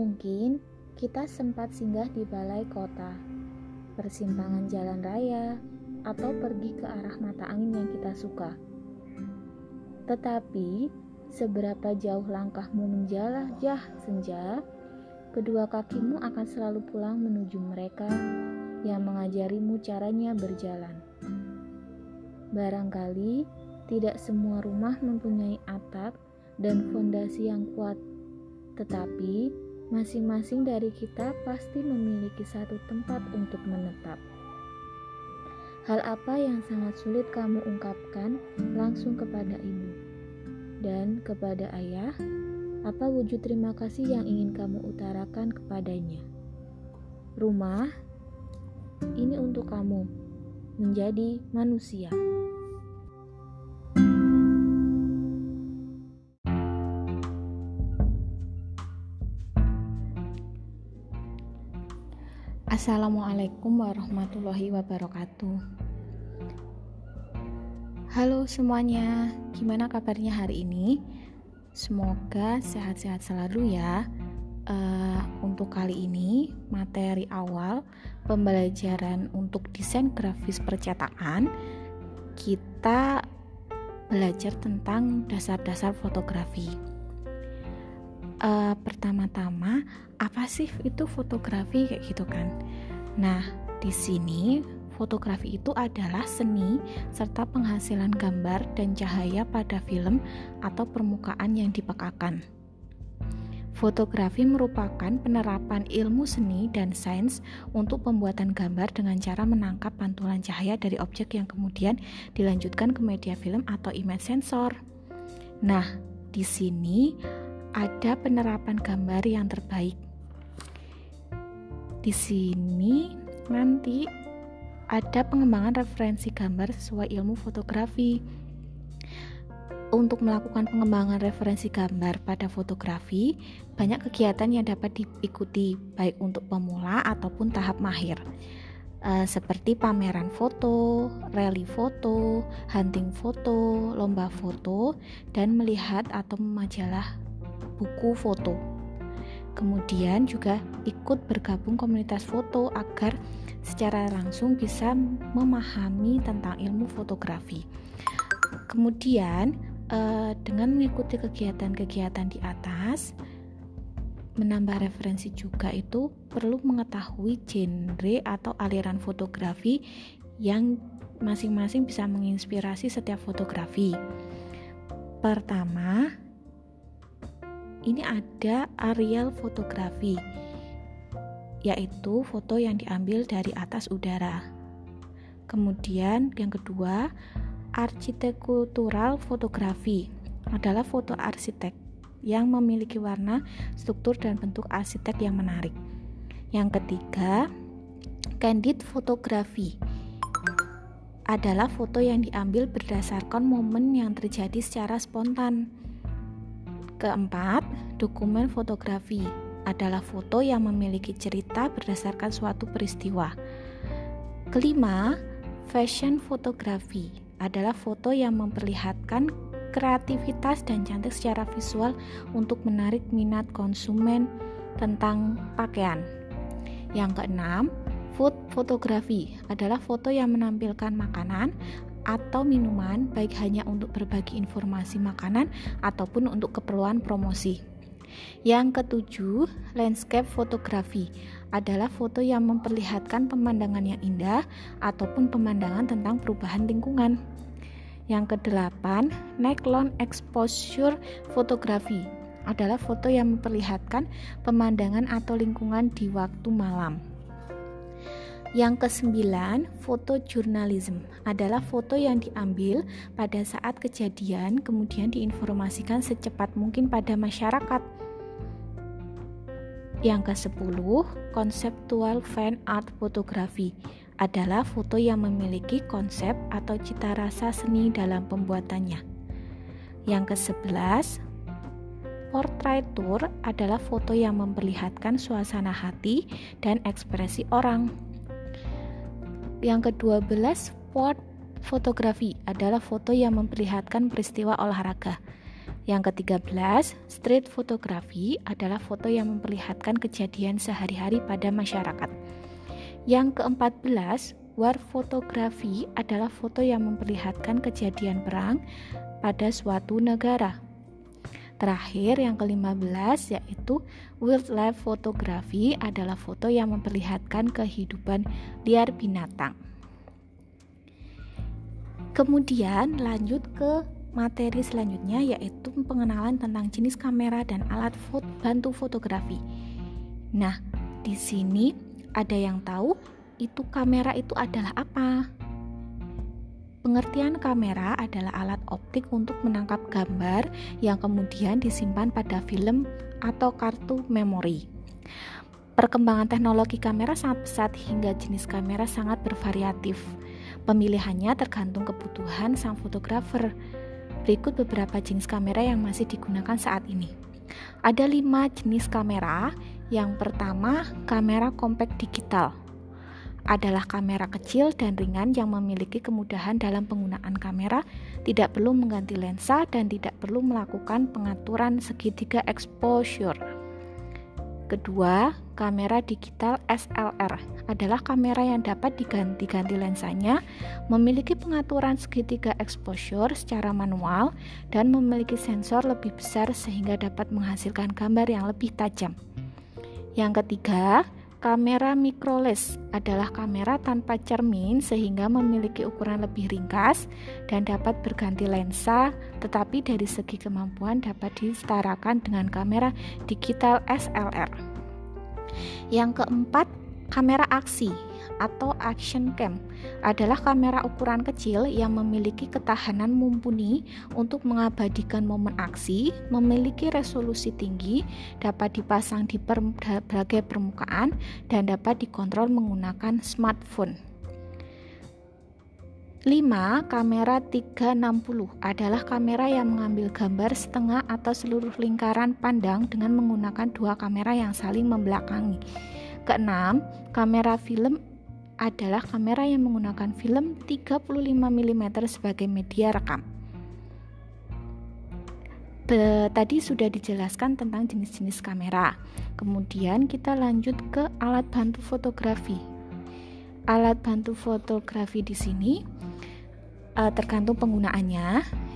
Mungkin kita sempat singgah di balai kota, persimpangan jalan raya, atau pergi ke arah mata angin yang kita suka. Tetapi, seberapa jauh langkahmu menjelajah senja, kedua kakimu akan selalu pulang menuju mereka yang mengajarimu caranya berjalan. Barangkali tidak semua rumah mempunyai atap dan fondasi yang kuat, tetapi Masing-masing dari kita pasti memiliki satu tempat untuk menetap. Hal apa yang sangat sulit kamu ungkapkan langsung kepada ibu dan kepada ayah? Apa wujud terima kasih yang ingin kamu utarakan kepadanya? Rumah ini untuk kamu menjadi manusia. Assalamualaikum warahmatullahi wabarakatuh. Halo semuanya, gimana kabarnya hari ini? Semoga sehat-sehat selalu ya. Uh, untuk kali ini, materi awal pembelajaran untuk desain grafis percetakan, kita belajar tentang dasar-dasar fotografi uh, pertama-tama apa sih itu fotografi kayak gitu kan. Nah, di sini fotografi itu adalah seni serta penghasilan gambar dan cahaya pada film atau permukaan yang dipekakan. Fotografi merupakan penerapan ilmu seni dan sains untuk pembuatan gambar dengan cara menangkap pantulan cahaya dari objek yang kemudian dilanjutkan ke media film atau image sensor. Nah, di sini ada penerapan gambar yang terbaik. Di sini nanti ada pengembangan referensi gambar sesuai ilmu fotografi. Untuk melakukan pengembangan referensi gambar pada fotografi, banyak kegiatan yang dapat diikuti, baik untuk pemula ataupun tahap mahir, e, seperti pameran foto, rally foto, hunting foto, lomba foto, dan melihat atau majalah buku foto. Kemudian juga ikut bergabung komunitas foto agar secara langsung bisa memahami tentang ilmu fotografi. Kemudian eh, dengan mengikuti kegiatan-kegiatan di atas, menambah referensi juga itu perlu mengetahui genre atau aliran fotografi yang masing-masing bisa menginspirasi setiap fotografi. Pertama, ini ada aerial fotografi, yaitu foto yang diambil dari atas udara. Kemudian yang kedua, arsitektural fotografi adalah foto arsitek yang memiliki warna, struktur, dan bentuk arsitek yang menarik. Yang ketiga, candid fotografi adalah foto yang diambil berdasarkan momen yang terjadi secara spontan Keempat, dokumen fotografi adalah foto yang memiliki cerita berdasarkan suatu peristiwa. Kelima, fashion fotografi adalah foto yang memperlihatkan kreativitas dan cantik secara visual untuk menarik minat konsumen tentang pakaian. Yang keenam, food fotografi adalah foto yang menampilkan makanan atau minuman baik hanya untuk berbagi informasi makanan ataupun untuk keperluan promosi. Yang ketujuh, landscape fotografi adalah foto yang memperlihatkan pemandangan yang indah ataupun pemandangan tentang perubahan lingkungan. Yang kedelapan, neck-long exposure fotografi adalah foto yang memperlihatkan pemandangan atau lingkungan di waktu malam. Yang kesembilan, foto jurnalisme adalah foto yang diambil pada saat kejadian kemudian diinformasikan secepat mungkin pada masyarakat. Yang kesepuluh, konseptual fan art fotografi adalah foto yang memiliki konsep atau cita rasa seni dalam pembuatannya. Yang kesebelas, portrait tour adalah foto yang memperlihatkan suasana hati dan ekspresi orang. Yang kedua sport fotografi adalah foto yang memperlihatkan peristiwa olahraga. Yang ke-13, street photography adalah foto yang memperlihatkan kejadian sehari-hari pada masyarakat. Yang ke-14, war photography adalah foto yang memperlihatkan kejadian perang pada suatu negara. Terakhir yang ke-15 yaitu wildlife photography adalah foto yang memperlihatkan kehidupan liar binatang. Kemudian lanjut ke materi selanjutnya yaitu pengenalan tentang jenis kamera dan alat foto, bantu fotografi. Nah, di sini ada yang tahu itu kamera itu adalah apa? Pengertian kamera adalah alat optik untuk menangkap gambar yang kemudian disimpan pada film atau kartu memori. Perkembangan teknologi kamera sangat pesat hingga jenis kamera sangat bervariatif. Pemilihannya tergantung kebutuhan sang fotografer. Berikut beberapa jenis kamera yang masih digunakan saat ini. Ada lima jenis kamera. Yang pertama, kamera compact digital adalah kamera kecil dan ringan yang memiliki kemudahan dalam penggunaan kamera, tidak perlu mengganti lensa dan tidak perlu melakukan pengaturan segitiga exposure. Kedua, kamera digital SLR adalah kamera yang dapat diganti-ganti lensanya, memiliki pengaturan segitiga exposure secara manual, dan memiliki sensor lebih besar sehingga dapat menghasilkan gambar yang lebih tajam. Yang ketiga, Kamera microless adalah kamera tanpa cermin sehingga memiliki ukuran lebih ringkas dan dapat berganti lensa, tetapi dari segi kemampuan dapat disetarakan dengan kamera digital SLR. Yang keempat, kamera aksi atau action cam adalah kamera ukuran kecil yang memiliki ketahanan mumpuni untuk mengabadikan momen aksi, memiliki resolusi tinggi, dapat dipasang di berbagai permukaan, dan dapat dikontrol menggunakan smartphone. 5. Kamera 360 adalah kamera yang mengambil gambar setengah atau seluruh lingkaran pandang dengan menggunakan dua kamera yang saling membelakangi. Keenam, kamera film adalah kamera yang menggunakan film 35 mm sebagai media rekam. Be, tadi sudah dijelaskan tentang jenis-jenis kamera. Kemudian kita lanjut ke alat bantu fotografi. Alat bantu fotografi di sini e, tergantung penggunaannya.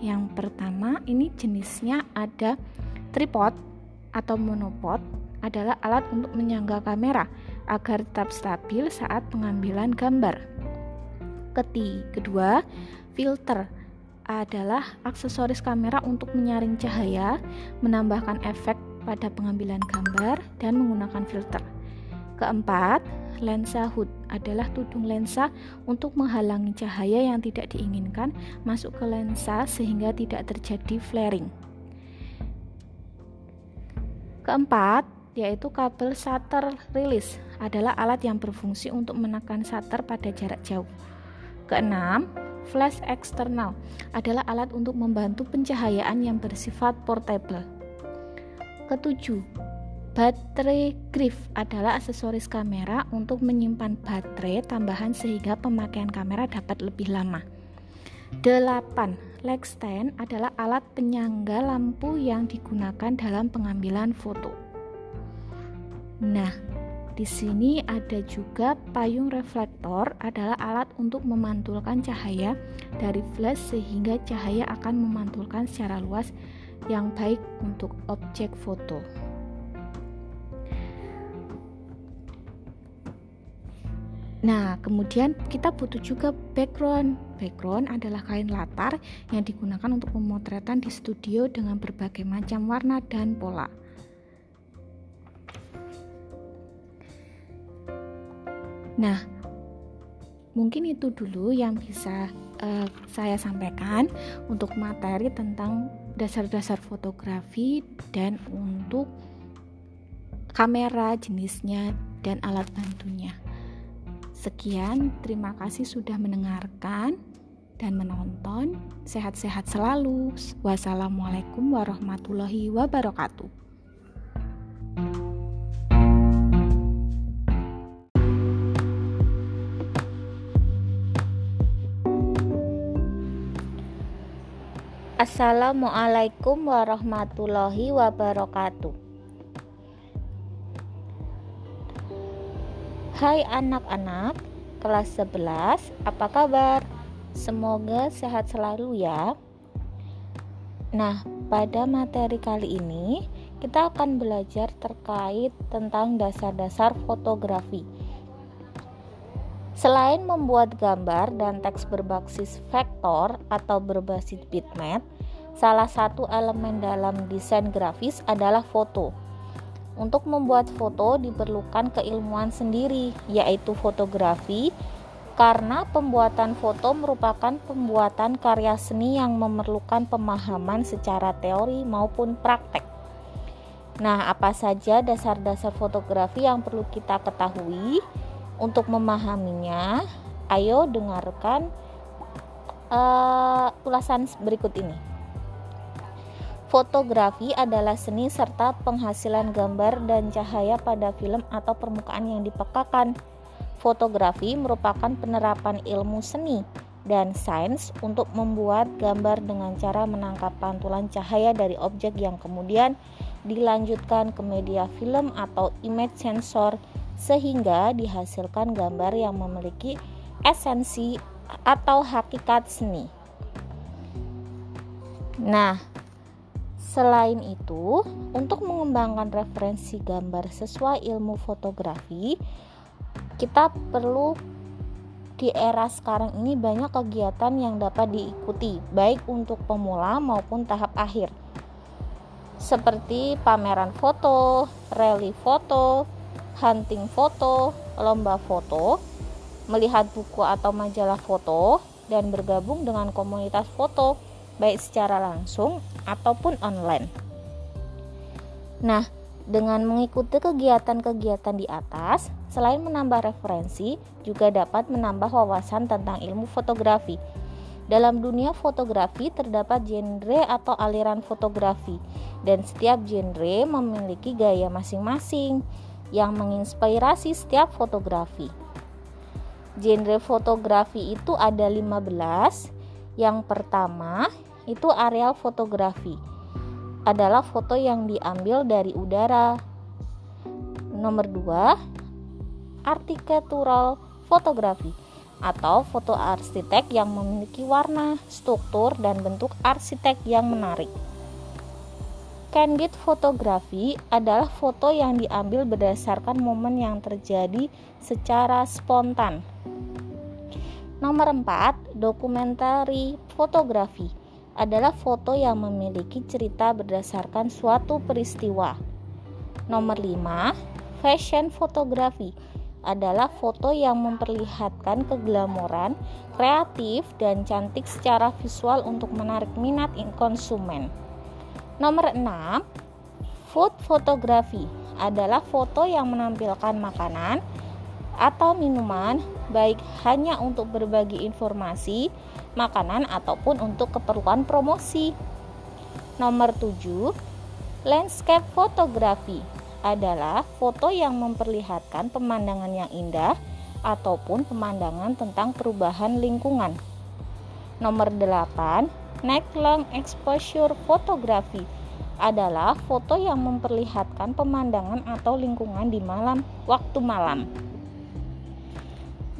Yang pertama, ini jenisnya ada tripod atau monopod adalah alat untuk menyangga kamera agar tetap stabil saat pengambilan gambar. Keti, kedua, filter adalah aksesoris kamera untuk menyaring cahaya, menambahkan efek pada pengambilan gambar, dan menggunakan filter. Keempat, lensa hood adalah tudung lensa untuk menghalangi cahaya yang tidak diinginkan masuk ke lensa sehingga tidak terjadi flaring. Keempat, yaitu kabel shutter release adalah alat yang berfungsi untuk menekan shutter pada jarak jauh. Keenam, flash eksternal adalah alat untuk membantu pencahayaan yang bersifat portable. Ketujuh, baterai grip adalah aksesoris kamera untuk menyimpan baterai tambahan sehingga pemakaian kamera dapat lebih lama. 8. Leg stand adalah alat penyangga lampu yang digunakan dalam pengambilan foto. Nah, di sini ada juga payung reflektor adalah alat untuk memantulkan cahaya dari flash sehingga cahaya akan memantulkan secara luas yang baik untuk objek foto. Nah, kemudian kita butuh juga background. Background adalah kain latar yang digunakan untuk pemotretan di studio dengan berbagai macam warna dan pola. Nah, mungkin itu dulu yang bisa uh, saya sampaikan untuk materi tentang dasar-dasar fotografi dan untuk kamera jenisnya dan alat bantunya. Sekian, terima kasih sudah mendengarkan dan menonton. Sehat-sehat selalu. Wassalamualaikum warahmatullahi wabarakatuh. Assalamualaikum warahmatullahi wabarakatuh. Hai anak-anak kelas 11, apa kabar? Semoga sehat selalu ya. Nah, pada materi kali ini kita akan belajar terkait tentang dasar-dasar fotografi. Selain membuat gambar dan teks berbasis vektor atau berbasis bitmap, salah satu elemen dalam desain grafis adalah foto. Untuk membuat foto diperlukan keilmuan sendiri, yaitu fotografi, karena pembuatan foto merupakan pembuatan karya seni yang memerlukan pemahaman secara teori maupun praktek. Nah, apa saja dasar-dasar fotografi yang perlu kita ketahui? Untuk memahaminya, ayo dengarkan uh, ulasan berikut ini. Fotografi adalah seni serta penghasilan gambar dan cahaya pada film atau permukaan yang dipekakan. Fotografi merupakan penerapan ilmu seni dan sains untuk membuat gambar dengan cara menangkap pantulan cahaya dari objek yang kemudian dilanjutkan ke media film atau image sensor sehingga dihasilkan gambar yang memiliki esensi atau hakikat seni. Nah, selain itu, untuk mengembangkan referensi gambar sesuai ilmu fotografi, kita perlu di era sekarang ini banyak kegiatan yang dapat diikuti, baik untuk pemula maupun tahap akhir. Seperti pameran foto, rally foto, hunting foto, lomba foto, melihat buku atau majalah foto, dan bergabung dengan komunitas foto, baik secara langsung ataupun online. Nah, dengan mengikuti kegiatan-kegiatan di atas, selain menambah referensi, juga dapat menambah wawasan tentang ilmu fotografi. Dalam dunia fotografi terdapat genre atau aliran fotografi, dan setiap genre memiliki gaya masing-masing yang menginspirasi setiap fotografi. Genre fotografi itu ada 15. Yang pertama itu areal fotografi. Adalah foto yang diambil dari udara. Nomor 2, architectural fotografi atau foto arsitek yang memiliki warna, struktur, dan bentuk arsitek yang menarik. Candid fotografi adalah foto yang diambil berdasarkan momen yang terjadi secara spontan. Nomor 4, dokumentari fotografi adalah foto yang memiliki cerita berdasarkan suatu peristiwa. Nomor 5, fashion fotografi adalah foto yang memperlihatkan keglamoran, kreatif, dan cantik secara visual untuk menarik minat konsumen. Nomor 6, food photography adalah foto yang menampilkan makanan atau minuman baik hanya untuk berbagi informasi, makanan ataupun untuk keperluan promosi. Nomor 7, landscape photography adalah foto yang memperlihatkan pemandangan yang indah ataupun pemandangan tentang perubahan lingkungan. Nomor 8, Night long exposure photography adalah foto yang memperlihatkan pemandangan atau lingkungan di malam waktu malam.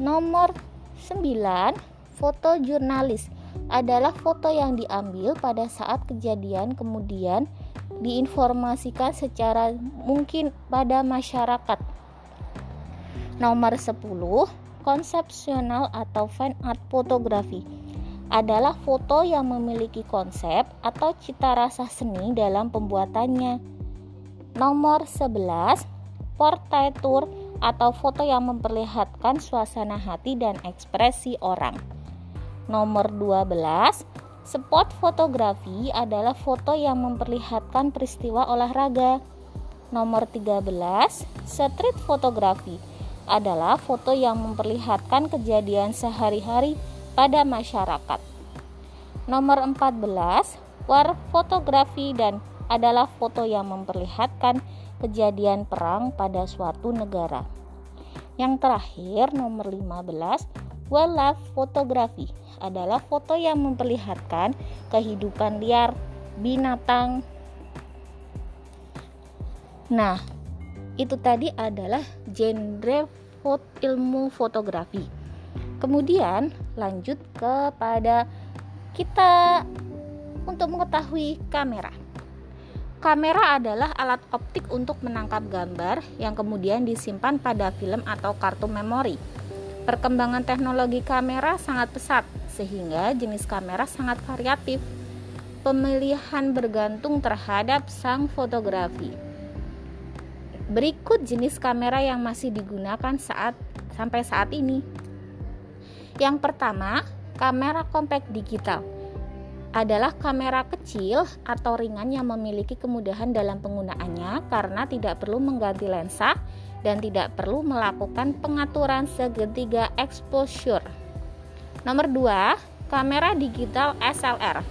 Nomor 9, foto jurnalis adalah foto yang diambil pada saat kejadian kemudian diinformasikan secara mungkin pada masyarakat. Nomor 10, konsepsional atau fan art fotografi adalah foto yang memiliki konsep atau cita rasa seni dalam pembuatannya. Nomor 11, portraitur atau foto yang memperlihatkan suasana hati dan ekspresi orang. Nomor 12, spot fotografi adalah foto yang memperlihatkan peristiwa olahraga. Nomor 13, street fotografi adalah foto yang memperlihatkan kejadian sehari-hari pada masyarakat. Nomor 14, war fotografi dan adalah foto yang memperlihatkan kejadian perang pada suatu negara. Yang terakhir, nomor 15, wildlife fotografi adalah foto yang memperlihatkan kehidupan liar binatang. Nah, itu tadi adalah genre ilmu fotografi. Kemudian lanjut kepada kita untuk mengetahui kamera. Kamera adalah alat optik untuk menangkap gambar yang kemudian disimpan pada film atau kartu memori. Perkembangan teknologi kamera sangat pesat, sehingga jenis kamera sangat variatif. Pemilihan bergantung terhadap sang fotografi. Berikut jenis kamera yang masih digunakan saat sampai saat ini. Yang pertama, kamera compact digital. Adalah kamera kecil atau ringan yang memiliki kemudahan dalam penggunaannya karena tidak perlu mengganti lensa dan tidak perlu melakukan pengaturan segitiga exposure. Nomor 2, kamera digital SLR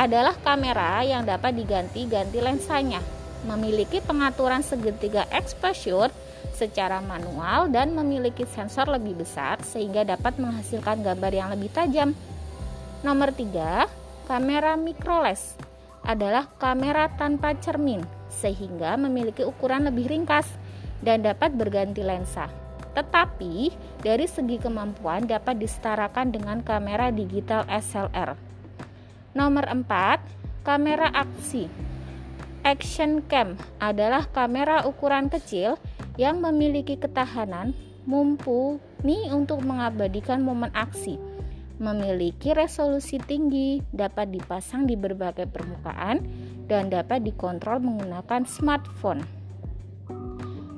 adalah kamera yang dapat diganti-ganti lensanya, memiliki pengaturan segitiga exposure secara manual dan memiliki sensor lebih besar sehingga dapat menghasilkan gambar yang lebih tajam. Nomor 3, Kamera microless adalah kamera tanpa cermin sehingga memiliki ukuran lebih ringkas dan dapat berganti lensa. Tetapi dari segi kemampuan dapat disetarakan dengan kamera digital SLR. Nomor 4, kamera aksi. Action cam adalah kamera ukuran kecil yang memiliki ketahanan mumpuni untuk mengabadikan momen aksi memiliki resolusi tinggi, dapat dipasang di berbagai permukaan, dan dapat dikontrol menggunakan smartphone.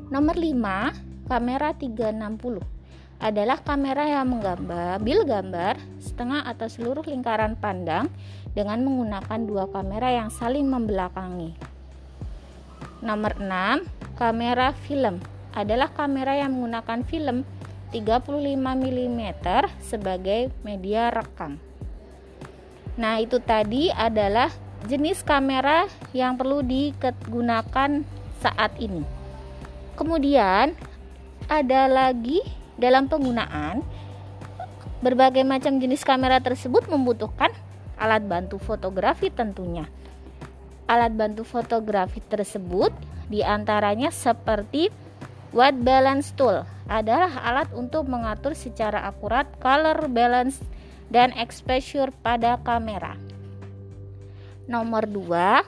Nomor 5, kamera 360 adalah kamera yang menggambar gambar setengah atau seluruh lingkaran pandang dengan menggunakan dua kamera yang saling membelakangi. Nomor 6, kamera film adalah kamera yang menggunakan film 35 mm sebagai media rekam. Nah, itu tadi adalah jenis kamera yang perlu digunakan saat ini. Kemudian ada lagi dalam penggunaan berbagai macam jenis kamera tersebut membutuhkan alat bantu fotografi tentunya. Alat bantu fotografi tersebut di antaranya seperti white balance tool adalah alat untuk mengatur secara akurat color balance dan exposure pada kamera. Nomor 2,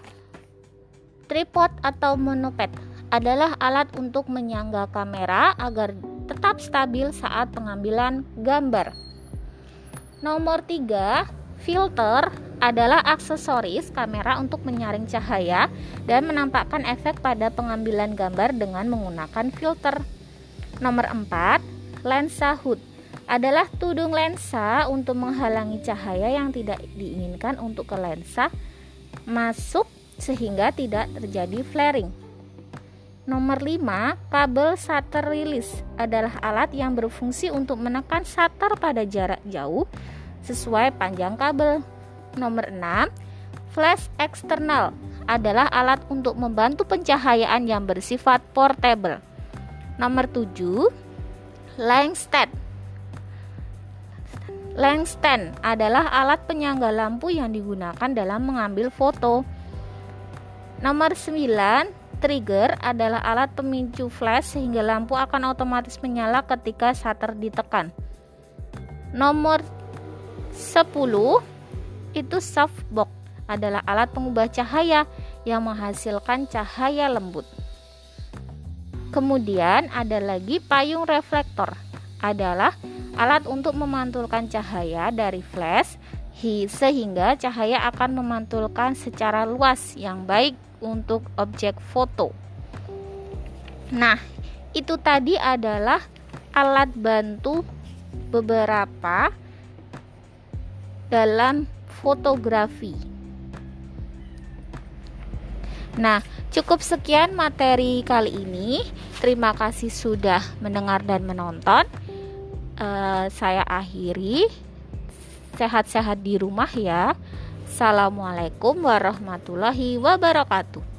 tripod atau monopod adalah alat untuk menyangga kamera agar tetap stabil saat pengambilan gambar. Nomor 3, filter adalah aksesoris kamera untuk menyaring cahaya dan menampakkan efek pada pengambilan gambar dengan menggunakan filter. Nomor 4, lensa hood adalah tudung lensa untuk menghalangi cahaya yang tidak diinginkan untuk ke lensa masuk sehingga tidak terjadi flaring. Nomor 5, kabel shutter release adalah alat yang berfungsi untuk menekan shutter pada jarak jauh sesuai panjang kabel. Nomor 6, flash eksternal adalah alat untuk membantu pencahayaan yang bersifat portable. Nomor 7, Langstand. Langstand adalah alat penyangga lampu yang digunakan dalam mengambil foto. Nomor 9, trigger adalah alat pemicu flash sehingga lampu akan otomatis menyala ketika shutter ditekan. Nomor 10 itu softbox adalah alat pengubah cahaya yang menghasilkan cahaya lembut. Kemudian ada lagi payung reflektor. Adalah alat untuk memantulkan cahaya dari flash sehingga cahaya akan memantulkan secara luas yang baik untuk objek foto. Nah, itu tadi adalah alat bantu beberapa dalam fotografi. Nah, cukup sekian materi kali ini. Terima kasih sudah mendengar dan menonton. Uh, saya akhiri. Sehat-sehat di rumah ya. Assalamualaikum warahmatullahi wabarakatuh.